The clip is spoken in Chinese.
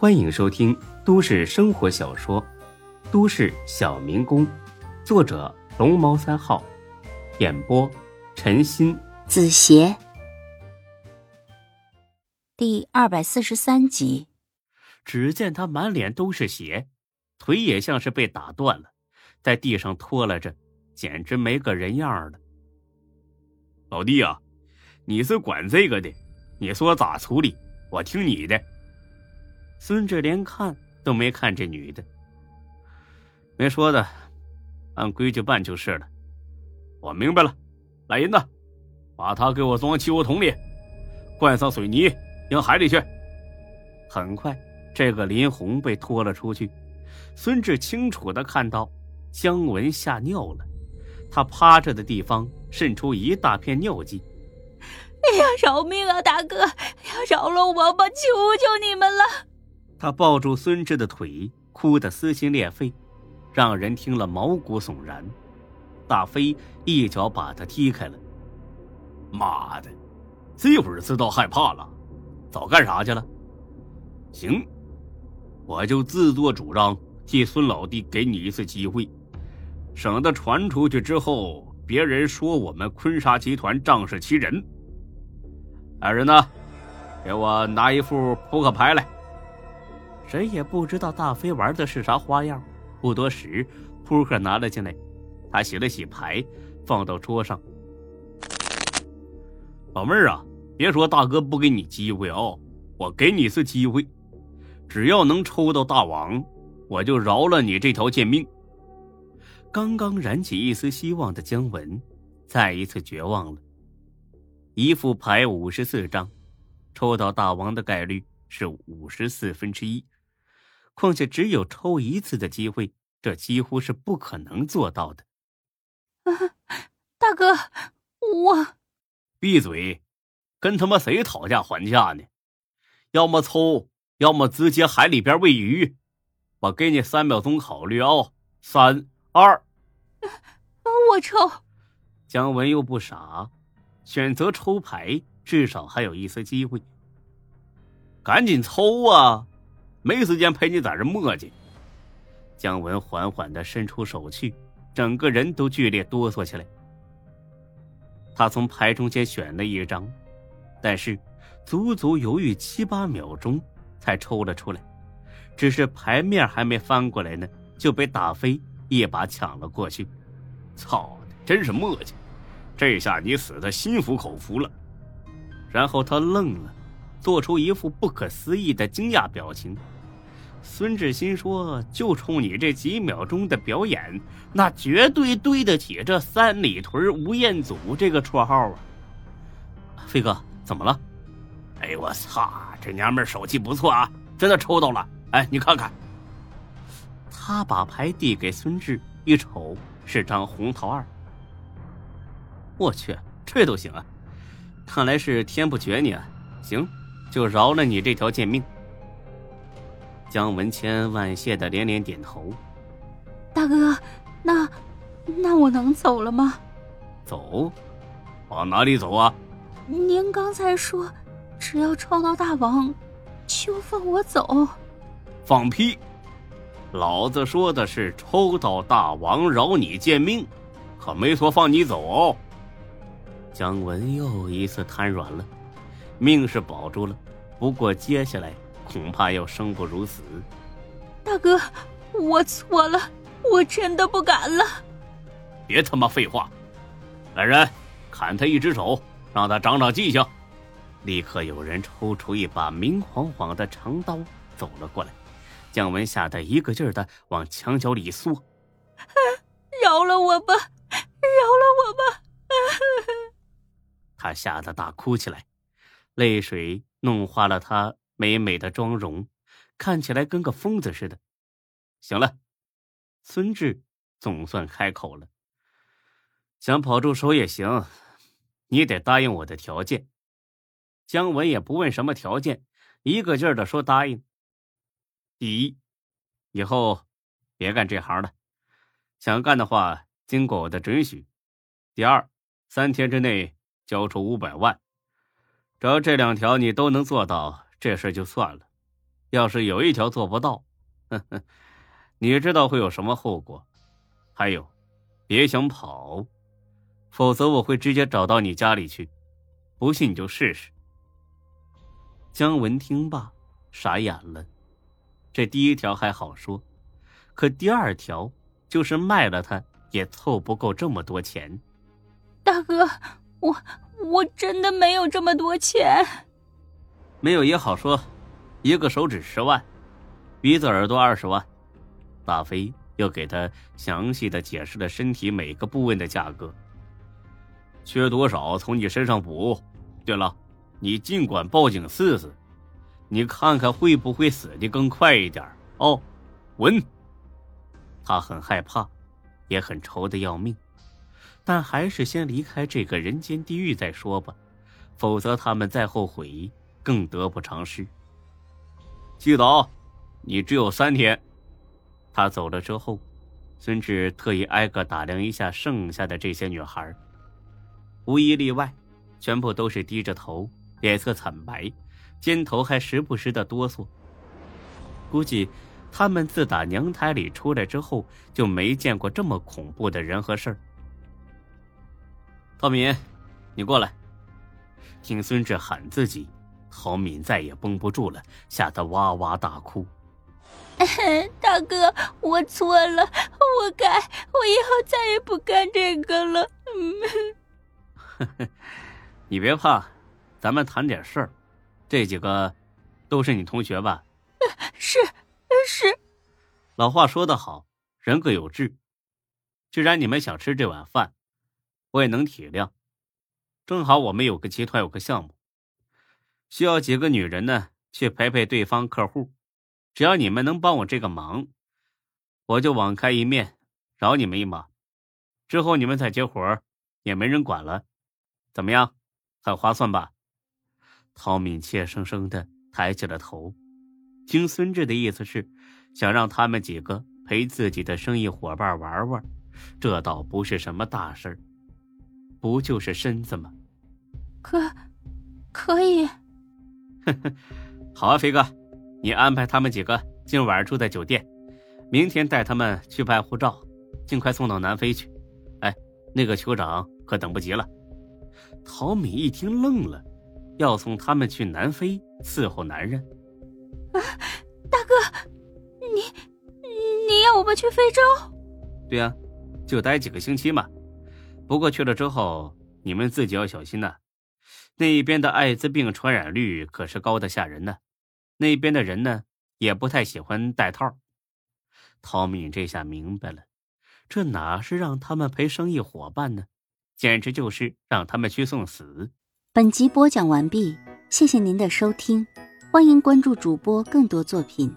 欢迎收听都市生活小说《都市小民工》，作者龙猫三号，演播陈鑫、子邪，第二百四十三集。只见他满脸都是血，腿也像是被打断了，在地上拖拉着，简直没个人样了。老弟啊，你是管这个的，你说咋处理，我听你的。孙志连看都没看这女的，没说的，按规矩办就是了。我明白了，来人呐，把他给我装汽油桶里，灌上水泥，扔海里去。很快，这个林红被拖了出去。孙志清楚的看到姜文吓尿了，他趴着的地方渗出一大片尿迹。哎呀，饶命啊，大哥！呀，饶了我吧，求求你们了！他抱住孙志的腿，哭得撕心裂肺，让人听了毛骨悚然。大飞一脚把他踢开了。妈的，这会儿知道害怕了，早干啥去了？行，我就自作主张替孙老弟给你一次机会，省得传出去之后，别人说我们坤沙集团仗势欺人。来人呢，给我拿一副扑克牌来。谁也不知道大飞玩的是啥花样。不多时，扑克拿了进来，他洗了洗牌，放到桌上。老妹儿啊，别说大哥不给你机会哦，我给你次机会，只要能抽到大王，我就饶了你这条贱命。刚刚燃起一丝希望的姜文，再一次绝望了。一副牌五十四张，抽到大王的概率是五十四分之一。况且只有抽一次的机会，这几乎是不可能做到的。啊，大哥，我闭嘴，跟他妈谁讨价还价呢？要么抽，要么直接海里边喂鱼。我给你三秒钟考虑哦，三二，我抽。姜文又不傻，选择抽牌，至少还有一丝机会。赶紧抽啊！没时间陪你在这磨叽。姜文缓缓的伸出手去，整个人都剧烈哆嗦起来。他从牌中间选了一张，但是足足犹豫七八秒钟才抽了出来。只是牌面还没翻过来呢，就被大飞一把抢了过去。操的，真是磨叽！这下你死的心服口服了。然后他愣了。做出一副不可思议的惊讶表情，孙志新说：“就冲你这几秒钟的表演，那绝对对得起这三里屯吴彦祖这个绰号啊！”飞哥，怎么了？哎，我操，这娘们手气不错啊，真的抽到了！哎，你看看。他把牌递给孙志，一瞅是张红桃二。我去，这都行啊！看来是天不绝你啊！行。就饶了你这条贱命。姜文千万谢的连连点头。大哥，那那我能走了吗？走？往哪里走啊？您刚才说，只要抽到大王，就放我走。放屁！老子说的是抽到大王饶你贱命，可没说放你走。姜文又一次瘫软了。命是保住了，不过接下来恐怕要生不如死。大哥，我错了，我真的不敢了。别他妈废话！来人，砍他一只手，让他长长记性。立刻有人抽出一把明晃晃的长刀走了过来。姜文吓得一个劲儿的往墙角里缩。饶了我吧，饶了我吧！他吓得大哭起来。泪水弄花了她美美的妆容，看起来跟个疯子似的。行了，孙志总算开口了。想跑住手也行，你得答应我的条件。姜文也不问什么条件，一个劲儿的说答应。第一，以后别干这行了，想干的话，经过我的准许。第二，三天之内交出五百万。只要这两条你都能做到，这事就算了。要是有一条做不到，呵呵，你知道会有什么后果？还有，别想跑，否则我会直接找到你家里去。不信你就试试。姜文听罢，傻眼了。这第一条还好说，可第二条就是卖了他也凑不够这么多钱。大哥，我我真的没有这么多钱。没有也好说，一个手指十万，鼻子耳朵二十万。大飞又给他详细的解释了身体每个部位的价格。缺多少从你身上补。对了，你尽管报警试试，你看看会不会死的更快一点哦。稳。他很害怕，也很愁的要命，但还是先离开这个人间地狱再说吧，否则他们再后悔更得不偿失。记得，你只有三天。他走了之后，孙志特意挨个打量一下剩下的这些女孩，无一例外。全部都是低着头，脸色惨白，肩头还时不时的哆嗦。估计他们自打娘胎里出来之后，就没见过这么恐怖的人和事儿。陶敏，你过来。听孙志喊自己，陶敏再也绷不住了，吓得哇哇大哭。大哥，我错了，我改，我以后再也不干这个了。嗯。你别怕，咱们谈点事儿。这几个都是你同学吧？是是。老话说得好，人各有志。既然你们想吃这碗饭，我也能体谅。正好我们有个集团有个项目，需要几个女人呢去陪陪对方客户。只要你们能帮我这个忙，我就网开一面，饶你们一马。之后你们再接活也没人管了。怎么样？很划算吧？陶敏怯生生的抬起了头，听孙志的意思是想让他们几个陪自己的生意伙伴玩玩，这倒不是什么大事，不就是身子吗？可，可以。好啊，飞哥，你安排他们几个今晚住在酒店，明天带他们去办护照，尽快送到南非去。哎，那个酋长可等不及了。陶敏一听愣了，要送他们去南非伺候男人？啊，大哥，你你要我们去非洲？对呀，就待几个星期嘛。不过去了之后，你们自己要小心呐。那边的艾滋病传染率可是高的吓人呢。那边的人呢，也不太喜欢戴套。陶敏这下明白了，这哪是让他们陪生意伙伴呢？简直就是让他们去送死。本集播讲完毕，谢谢您的收听，欢迎关注主播更多作品。